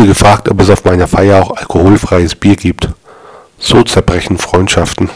wurde gefragt, ob es auf meiner Feier auch alkoholfreies Bier gibt. So zerbrechen Freundschaften.